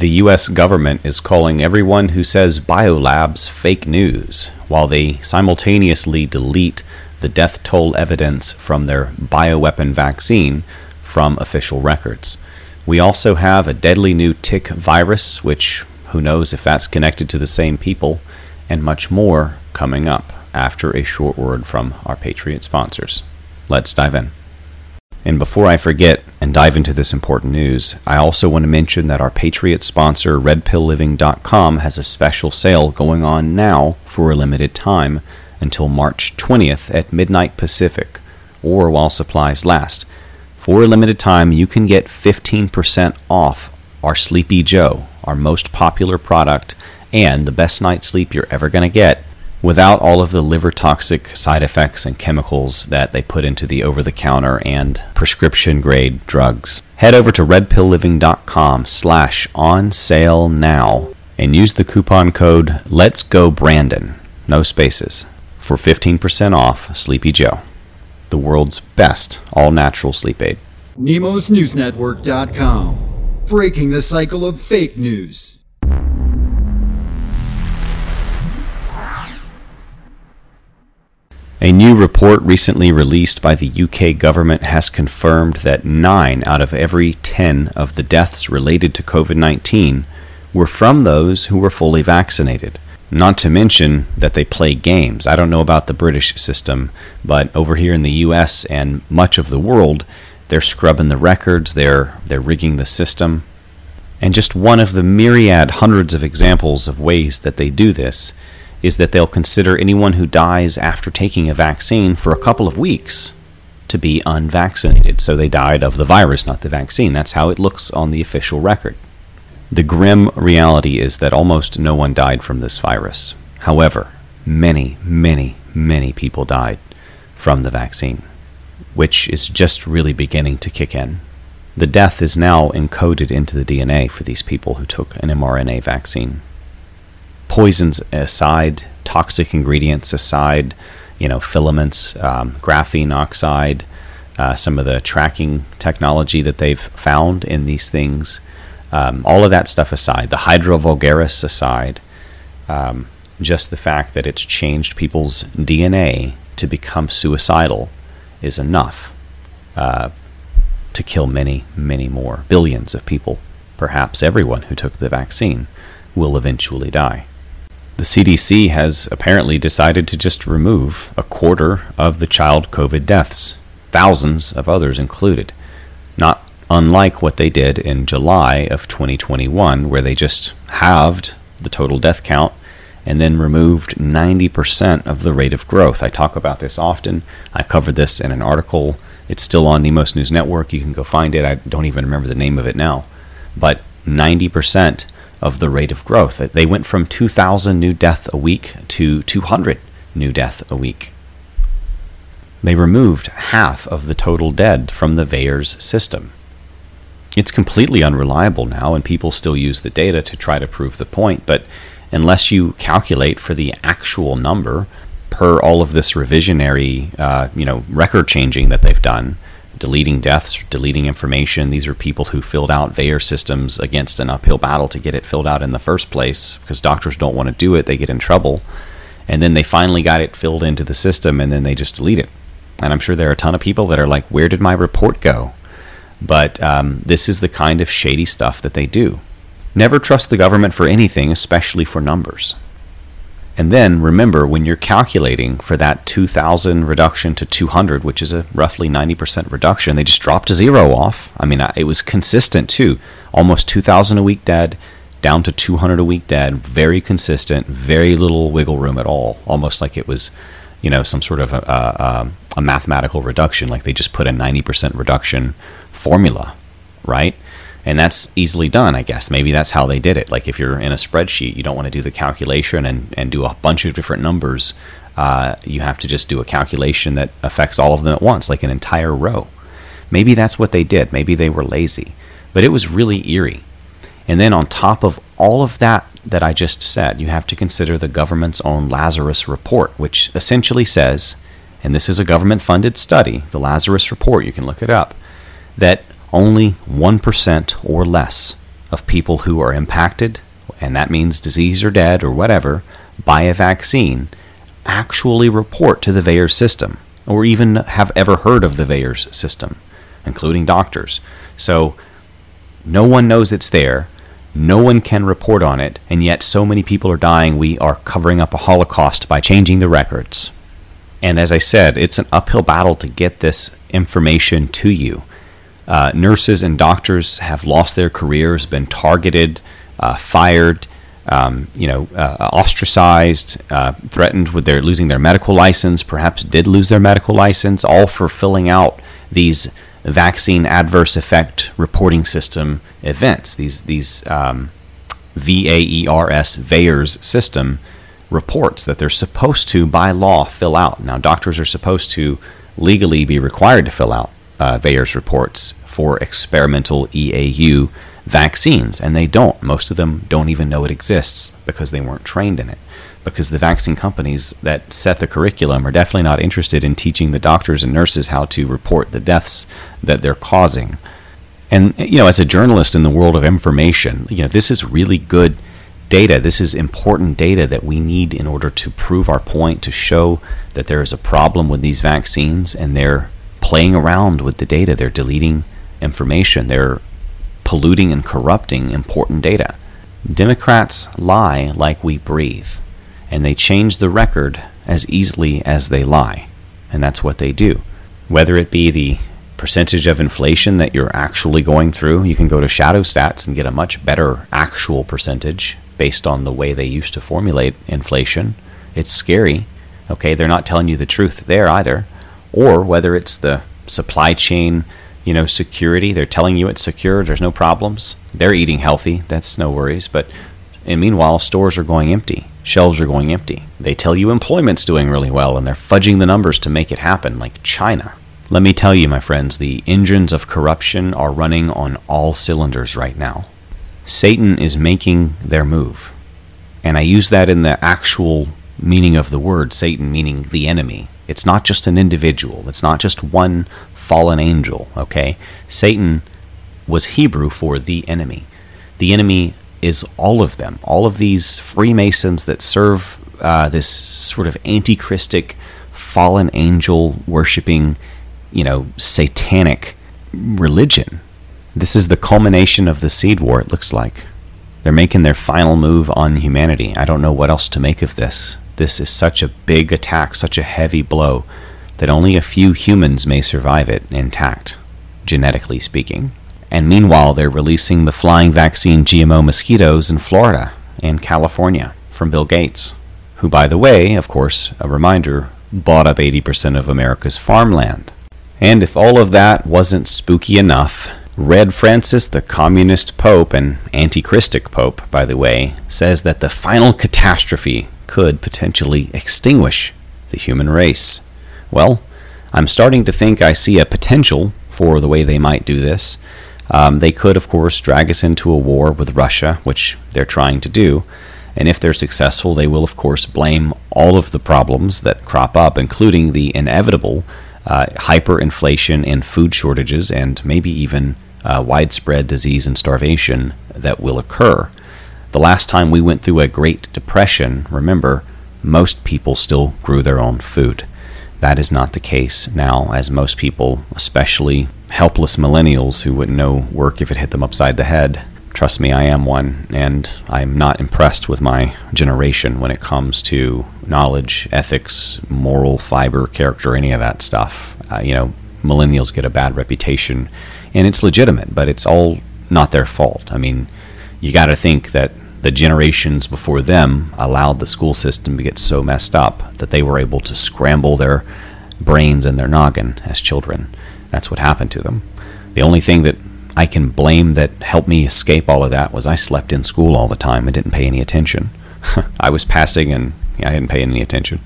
The US government is calling everyone who says biolabs fake news, while they simultaneously delete the death toll evidence from their bioweapon vaccine from official records. We also have a deadly new tick virus, which who knows if that's connected to the same people, and much more coming up after a short word from our Patriot sponsors. Let's dive in. And before I forget and dive into this important news, I also want to mention that our Patriot sponsor, RedPillLiving.com, has a special sale going on now for a limited time until March 20th at midnight Pacific, or while supplies last. For a limited time, you can get 15% off our Sleepy Joe, our most popular product, and the best night's sleep you're ever going to get without all of the liver toxic side effects and chemicals that they put into the over the counter and prescription grade drugs. Head over to redpillliving.com slash on sale now and use the coupon code Let's Go Brandon, no spaces, for 15% off Sleepy Joe, the world's best all natural sleep aid. NemosNewsNetwork.com, breaking the cycle of fake news. A new report recently released by the UK government has confirmed that 9 out of every 10 of the deaths related to COVID 19 were from those who were fully vaccinated. Not to mention that they play games. I don't know about the British system, but over here in the US and much of the world, they're scrubbing the records, they're, they're rigging the system. And just one of the myriad hundreds of examples of ways that they do this is that they'll consider anyone who dies after taking a vaccine for a couple of weeks to be unvaccinated. So they died of the virus, not the vaccine. That's how it looks on the official record. The grim reality is that almost no one died from this virus. However, many, many, many people died from the vaccine, which is just really beginning to kick in. The death is now encoded into the DNA for these people who took an mRNA vaccine poisons aside, toxic ingredients aside, you know, filaments, um, graphene oxide, uh, some of the tracking technology that they've found in these things, um, all of that stuff aside, the hydra vulgaris aside, um, just the fact that it's changed people's DNA to become suicidal is enough uh, to kill many, many more. Billions of people, perhaps everyone who took the vaccine, will eventually die. The CDC has apparently decided to just remove a quarter of the child COVID deaths, thousands of others included. Not unlike what they did in July of 2021, where they just halved the total death count and then removed 90% of the rate of growth. I talk about this often. I covered this in an article. It's still on Nemos News Network. You can go find it. I don't even remember the name of it now. But 90% of the rate of growth. They went from 2,000 new deaths a week to 200 new deaths a week. They removed half of the total dead from the VAERS system. It's completely unreliable now, and people still use the data to try to prove the point, but unless you calculate for the actual number per all of this revisionary, uh, you know, record changing that they've done, deleting deaths, deleting information. These are people who filled out VAERS systems against an uphill battle to get it filled out in the first place because doctors don't want to do it. They get in trouble. And then they finally got it filled into the system and then they just delete it. And I'm sure there are a ton of people that are like, where did my report go? But um, this is the kind of shady stuff that they do. Never trust the government for anything, especially for numbers. And then remember, when you're calculating for that 2,000 reduction to 200, which is a roughly 90% reduction, they just dropped a zero off. I mean, it was consistent too. Almost 2,000 a week dead, down to 200 a week dead. Very consistent, very little wiggle room at all. Almost like it was, you know, some sort of a, a, um, a mathematical reduction, like they just put a 90% reduction formula, right? and that's easily done i guess. Maybe that's how they did it. Like if you're in a spreadsheet you don't want to do the calculation and, and do a bunch of different numbers uh, you have to just do a calculation that affects all of them at once like an entire row. Maybe that's what they did. Maybe they were lazy. But it was really eerie. And then on top of all of that that i just said you have to consider the government's own lazarus report which essentially says and this is a government funded study the lazarus report you can look it up that only 1% or less of people who are impacted, and that means disease or dead or whatever, by a vaccine actually report to the VAERS system or even have ever heard of the VAERS system, including doctors. So no one knows it's there. No one can report on it, and yet so many people are dying, we are covering up a holocaust by changing the records. And as I said, it's an uphill battle to get this information to you. Uh, nurses and doctors have lost their careers, been targeted, uh, fired, um, you know, uh, ostracized, uh, threatened with their losing their medical license, perhaps did lose their medical license, all for filling out these vaccine adverse effect reporting system events. These these um, VAERS VAERS system reports that they're supposed to by law fill out. Now, doctors are supposed to legally be required to fill out uh, VAERS reports for experimental EUA vaccines, and they don't. Most of them don't even know it exists because they weren't trained in it. Because the vaccine companies that set the curriculum are definitely not interested in teaching the doctors and nurses how to report the deaths that they're causing. And you know, as a journalist in the world of information, you know, this is really good data. This is important data that we need in order to prove our point, to show that there is a problem with these vaccines, and they're playing around with the data. They're deleting information. They're polluting and corrupting important data. Democrats lie like we breathe, and they change the record as easily as they lie. And that's what they do. Whether it be the percentage of inflation that you're actually going through, you can go to Shadow Stats and get a much better actual percentage based on the way they used to formulate inflation. It's scary. Okay, they're not telling you the truth there either. Or whether it's the supply chain you know, security. They're telling you it's secure. There's no problems. They're eating healthy. That's no worries. But and meanwhile, stores are going empty. Shelves are going empty. They tell you employment's doing really well, and they're fudging the numbers to make it happen, like China. Let me tell you, my friends, the engines of corruption are running on all cylinders right now. Satan is making their move. And I use that in the actual meaning of the word Satan, meaning the enemy. It's not just an individual, it's not just one fallen angel, okay? Satan was Hebrew for the enemy. The enemy is all of them, all of these Freemasons that serve uh, this sort of antichristic, fallen angel worshiping, you know, satanic religion. This is the culmination of the seed war, it looks like. They're making their final move on humanity. I don't know what else to make of this. This is such a big attack, such a heavy blow that only a few humans may survive it intact, genetically speaking. And meanwhile, they're releasing the flying vaccine GMO mosquitoes in Florida and California from Bill Gates, who, by the way, of course, a reminder, bought up 80% of America's farmland. And if all of that wasn't spooky enough, Red Francis, the communist pope and antichristic pope, by the way, says that the final catastrophe could potentially extinguish the human race. Well, I'm starting to think I see a potential for the way they might do this. Um, they could, of course, drag us into a war with Russia, which they're trying to do. And if they're successful, they will, of course, blame all of the problems that crop up, including the inevitable uh, hyperinflation and food shortages, and maybe even uh, widespread disease and starvation that will occur. The last time we went through a Great Depression, remember, most people still grew their own food. That is not the case now, as most people, especially helpless millennials who wouldn't know work if it hit them upside the head, trust me, I am one, and I'm not impressed with my generation when it comes to knowledge, ethics, moral fiber, character, any of that stuff. Uh, you know, millennials get a bad reputation, and it's legitimate, but it's all not their fault. I mean, you got to think that the generations before them allowed the school system to get so messed up that they were able to scramble their brains and their noggin as children. That's what happened to them. The only thing that I can blame that helped me escape all of that was I slept in school all the time and didn't pay any attention. I was passing and I didn't pay any attention.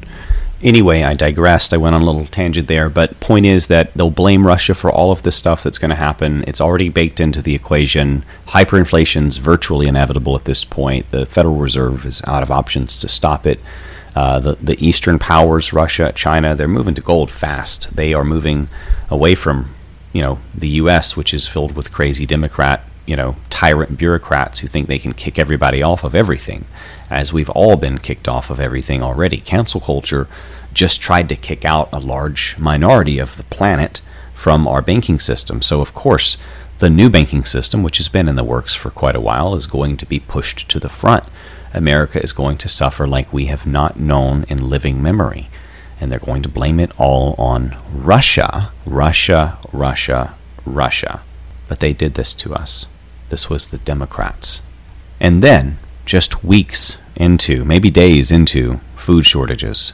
Anyway, I digressed. I went on a little tangent there, but point is that they'll blame Russia for all of this stuff that's going to happen. It's already baked into the equation. Hyperinflation's virtually inevitable at this point. The Federal Reserve is out of options to stop it. Uh, the the Eastern powers, Russia, China, they're moving to gold fast. They are moving away from, you know, the U.S., which is filled with crazy Democrat you know, tyrant bureaucrats who think they can kick everybody off of everything, as we've all been kicked off of everything already. Cancel culture just tried to kick out a large minority of the planet from our banking system. So, of course, the new banking system, which has been in the works for quite a while, is going to be pushed to the front. America is going to suffer like we have not known in living memory. And they're going to blame it all on Russia, Russia, Russia, Russia. But they did this to us. This was the Democrats. And then, just weeks into, maybe days into, food shortages,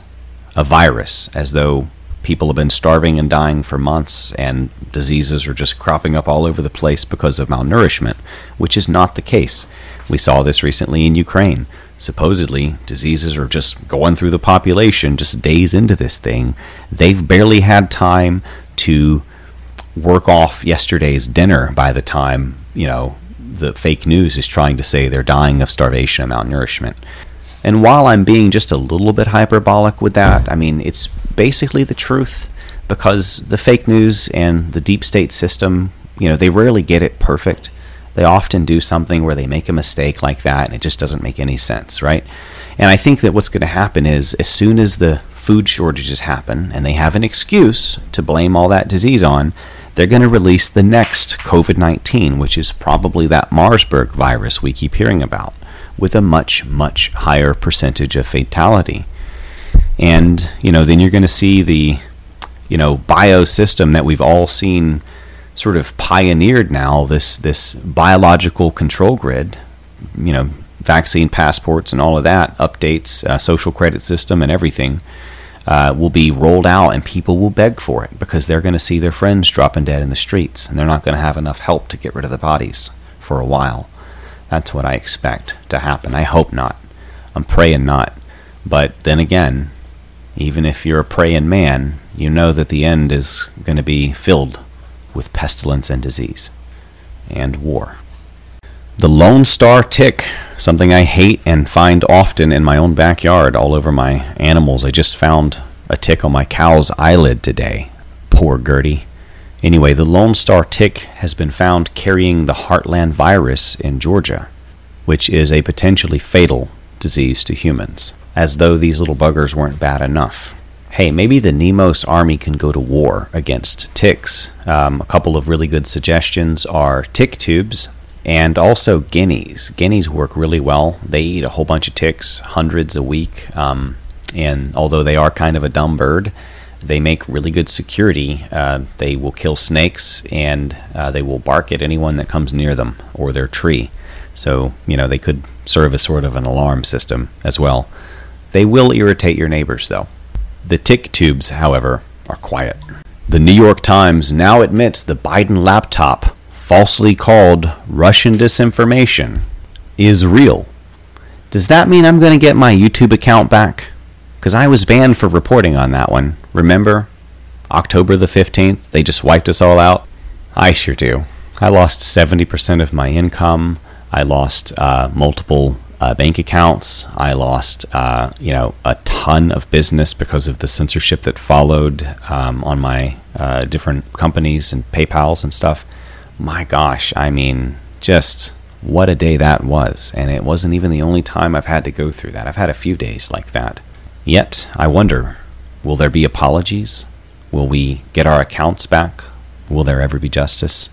a virus, as though people have been starving and dying for months, and diseases are just cropping up all over the place because of malnourishment, which is not the case. We saw this recently in Ukraine. Supposedly, diseases are just going through the population just days into this thing. They've barely had time to work off yesterday's dinner by the time, you know, the fake news is trying to say they're dying of starvation and malnourishment. And while I'm being just a little bit hyperbolic with that, I mean, it's basically the truth because the fake news and the deep state system, you know, they rarely get it perfect. They often do something where they make a mistake like that and it just doesn't make any sense, right? And I think that what's going to happen is as soon as the food shortages happen and they have an excuse to blame all that disease on, they're going to release the next COVID 19, which is probably that Marburg virus we keep hearing about, with a much, much higher percentage of fatality. And, you know, then you're going to see the, you know, biosystem that we've all seen sort of pioneered now, this, this biological control grid, you know, vaccine passports and all of that, updates, uh, social credit system, and everything uh, will be rolled out and people will beg for it because they're going to see their friends dropping dead in the streets and they're not going to have enough help to get rid of the bodies for a while. That's what I expect to happen. I hope not. I'm praying not. But then again, even if you're a praying man, you know that the end is going to be filled with pestilence and disease and war. The Lone Star tick, something I hate and find often in my own backyard, all over my animals. I just found a tick on my cow's eyelid today. Poor Gertie. Anyway, the Lone Star tick has been found carrying the Heartland virus in Georgia, which is a potentially fatal disease to humans, as though these little buggers weren't bad enough. Hey, maybe the Nemos army can go to war against ticks. Um, a couple of really good suggestions are tick tubes, and also guineas. Guineas work really well. They eat a whole bunch of ticks, hundreds a week. Um, and although they are kind of a dumb bird, they make really good security. Uh, they will kill snakes and uh, they will bark at anyone that comes near them or their tree. So, you know, they could serve as sort of an alarm system as well. They will irritate your neighbors, though. The tick tubes, however, are quiet. The New York Times now admits the Biden laptop falsely called Russian disinformation is real. Does that mean I'm going to get my YouTube account back? Because I was banned for reporting on that one. Remember? October the 15th, they just wiped us all out. I sure do. I lost 70% of my income. I lost uh, multiple uh, bank accounts. I lost, uh, you know, a ton of business because of the censorship that followed um, on my uh, different companies and PayPal's and stuff my gosh, I mean, just what a day that was. And it wasn't even the only time I've had to go through that. I've had a few days like that. Yet, I wonder will there be apologies? Will we get our accounts back? Will there ever be justice?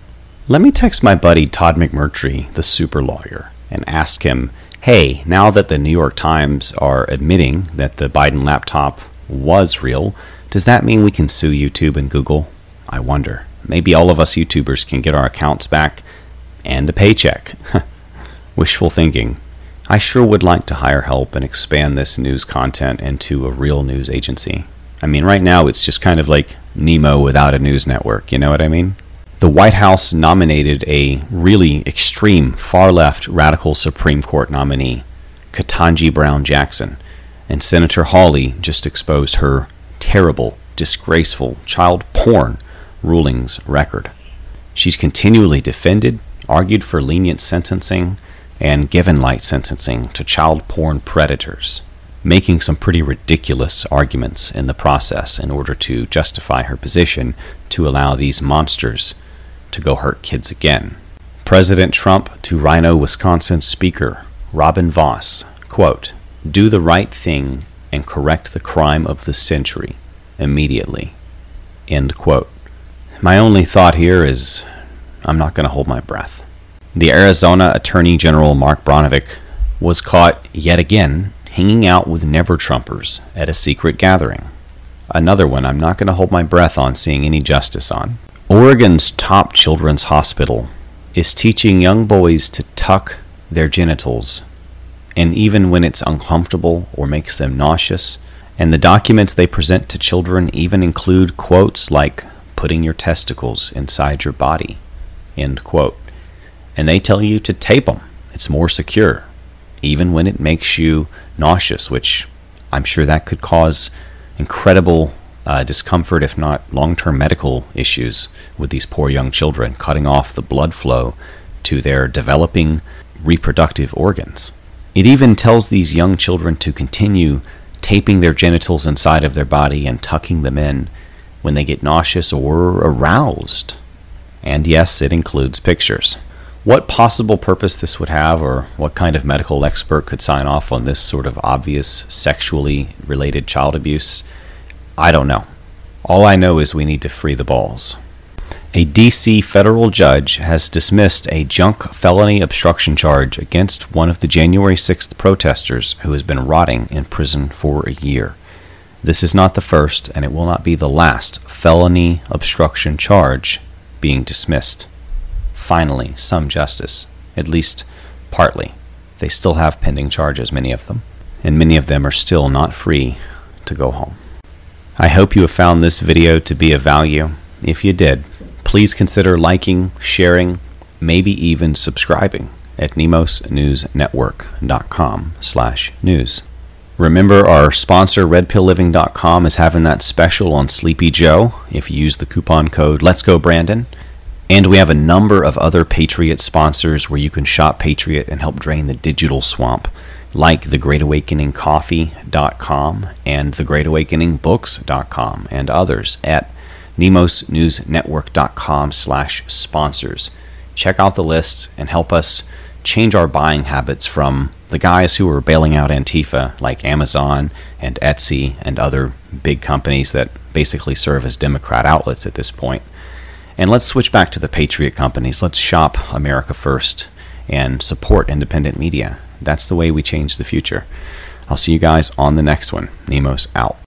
Let me text my buddy Todd McMurtry, the super lawyer, and ask him hey, now that the New York Times are admitting that the Biden laptop was real, does that mean we can sue YouTube and Google? I wonder maybe all of us YouTubers can get our accounts back and a paycheck. Wishful thinking. I sure would like to hire help and expand this news content into a real news agency. I mean, right now it's just kind of like Nemo without a news network, you know what I mean? The White House nominated a really extreme, far left, radical Supreme Court nominee, Ketanji Brown Jackson, and Senator Hawley just exposed her terrible, disgraceful child porn rulings record. She's continually defended, argued for lenient sentencing, and given light sentencing to child porn predators, making some pretty ridiculous arguments in the process in order to justify her position to allow these monsters to go hurt kids again. President Trump to RINO, Wisconsin Speaker Robin Vos, quote, Do the right thing and correct the crime of the century immediately. End quote. My only thought here is I'm not going to hold my breath. The Arizona Attorney General Mark Brnovich was caught yet again hanging out with never Trumpers at a secret gathering. Another one I'm not going to hold my breath on seeing any justice on. Oregon's top children's hospital is teaching young boys to tuck their genitals, and even when it's uncomfortable or makes them nauseous. And the documents they present to children even include quotes like putting your testicles inside your body. End quote. And they tell you to tape them. It's more secure, even when it makes you nauseous, which I'm sure that could cause incredible uh, discomfort, if not long term medical issues with these poor young children, cutting off the blood flow to their developing reproductive organs. It even tells these young children to continue taping their genitals inside of their body and tucking them in when they get nauseous or aroused. And yes, it includes pictures. What possible purpose this would have, or what kind of medical expert could sign off on this sort of obvious sexually related child abuse, I don't know. All I know is we need to free the balls. A D.C. federal judge has dismissed a junk felony obstruction charge against one of the January 6th protesters who has been rotting in prison for a year. This is not the first, and it will not be the last felony obstruction charge being dismissed. Finally, some justice, at least partly. They still have pending charges, many of them, and many of them are still not free to go home. I hope you have found this video to be of value. If you did, please consider liking, sharing, maybe even subscribing at nemosnewsnetwork.com slash news. Remember our sponsor redpillliving.com is having that special on Sleepy Joe if you use the coupon code Let's Go Brandon. And we have a number of other Patriot sponsors where you can shop Patriot and help drain the digital swamp, like thegreatawakeningcoffee.com and thegreatawakeningbooks.com and others at nemosnewsnetwork.com slash sponsors. Check out the list and help us change our buying habits from the guys who are bailing out Antifa, like Amazon and Etsy and other big companies that basically serve as Democrat outlets at this point. And let's switch back to the Patriot companies. Let's shop America first and support independent media. That's the way we change the future. I'll see you guys on the next one. Nemos out.